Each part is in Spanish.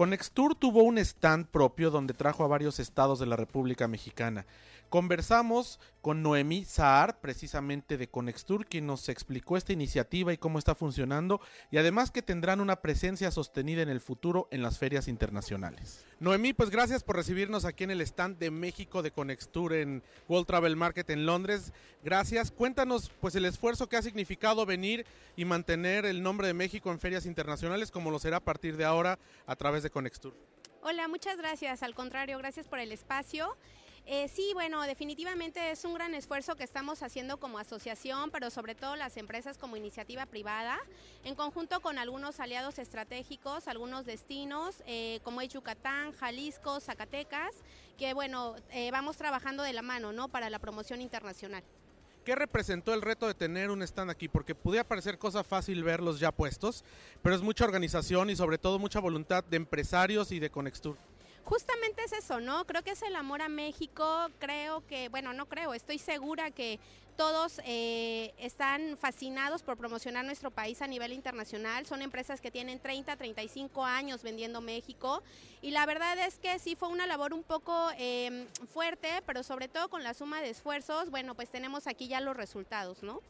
Conextur tuvo un stand propio donde trajo a varios estados de la República Mexicana. Conversamos con Noemí Saar, precisamente de Conextur, quien nos explicó esta iniciativa y cómo está funcionando, y además que tendrán una presencia sostenida en el futuro en las ferias internacionales. Noemí, pues gracias por recibirnos aquí en el stand de México de Conextur en World Travel Market en Londres. Gracias. Cuéntanos pues el esfuerzo que ha significado venir y mantener el nombre de México en ferias internacionales como lo será a partir de ahora a través de Conextur. Hola, muchas gracias. Al contrario, gracias por el espacio. Eh, sí, bueno, definitivamente es un gran esfuerzo que estamos haciendo como asociación, pero sobre todo las empresas como iniciativa privada, en conjunto con algunos aliados estratégicos, algunos destinos, eh, como es Yucatán, Jalisco, Zacatecas, que bueno, eh, vamos trabajando de la mano, ¿no? Para la promoción internacional. ¿Qué representó el reto de tener un stand aquí? Porque podía parecer cosa fácil verlos ya puestos, pero es mucha organización y sobre todo mucha voluntad de empresarios y de Conextur justamente es eso, ¿no? Creo que es el amor a México, creo que, bueno, no creo, estoy segura que todos eh, están fascinados por promocionar nuestro país a nivel internacional. Son empresas que tienen 30, 35 años vendiendo México. Y la verdad es que sí fue una labor un poco em, fuerte, pero sobre todo con la suma de esfuerzos, bueno, pues tenemos aquí ya los resultados, ¿no?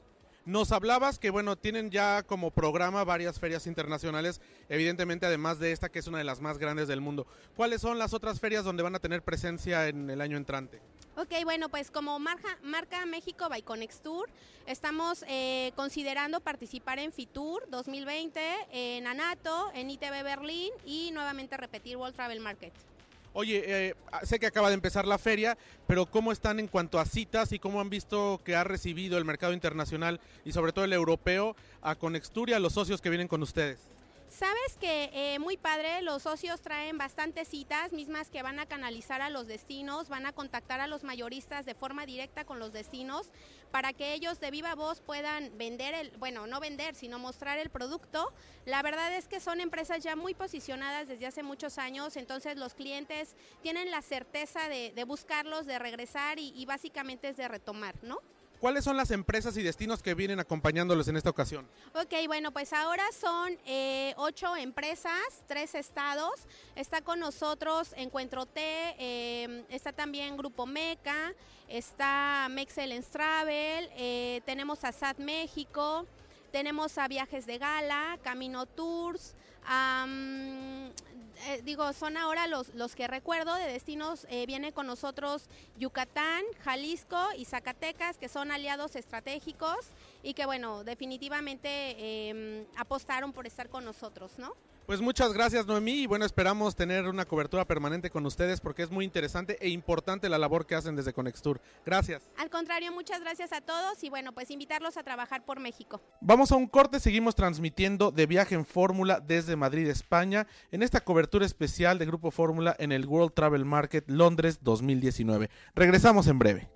Nos hablabas que, bueno, tienen ya como programa varias ferias internacionales, evidentemente además de esta que es una de las más grandes del mundo. ¿Cuáles son las otras ferias donde van a tener presencia en el año entrante? Ok, bueno, pues como marca, marca México by Tour, estamos eh, considerando participar en FITUR 2020, en ANATO, en ITV Berlín y nuevamente repetir World Travel Market. Oye, eh, sé que acaba de empezar la feria, pero ¿cómo están en cuanto a citas y cómo han visto que ha recibido el mercado internacional y sobre todo el europeo a Conextur y a los socios que vienen con ustedes? Sabes que eh, muy padre, los socios traen bastantes citas, mismas que van a canalizar a los destinos, van a contactar a los mayoristas de forma directa con los destinos para que ellos de viva voz puedan vender el, bueno, no vender, sino mostrar el producto. La verdad es que son empresas ya muy posicionadas desde hace muchos años, entonces los clientes tienen la certeza de, buscarlos, de regresar y, y básicamente es de retomar, ¿no? ¿Cuáles son las empresas y destinos que vienen acompañándolos en esta ocasión? Ok, bueno, pues ahora son eh, ocho empresas, tres estados. Está con nosotros Encuentro T, eh, está también Grupo Meca, está Mexcellence Travel, eh, tenemos a SAT México, tenemos a Viajes de Gala, Camino Tours, eh, digo, son ahora los, los que recuerdo de destinos, eh, viene con nosotros Yucatán, Jalisco y Zacatecas, que son aliados estratégicos y que, bueno, definitivamente em, apostaron por estar con nosotros, ¿no? Pues muchas gracias Noemí y bueno, esperamos tener una cobertura permanente con ustedes porque es muy interesante e importante la labor que hacen desde Conextur. Gracias. Al contrario, muchas gracias a todos y bueno, pues invitarlos a trabajar por México. Vamos a un corte, seguimos transmitiendo de viaje en Fórmula desde Madrid, España, en esta cobertura especial de Grupo Fórmula en el World Travel Market Londres 2019. Regresamos en breve.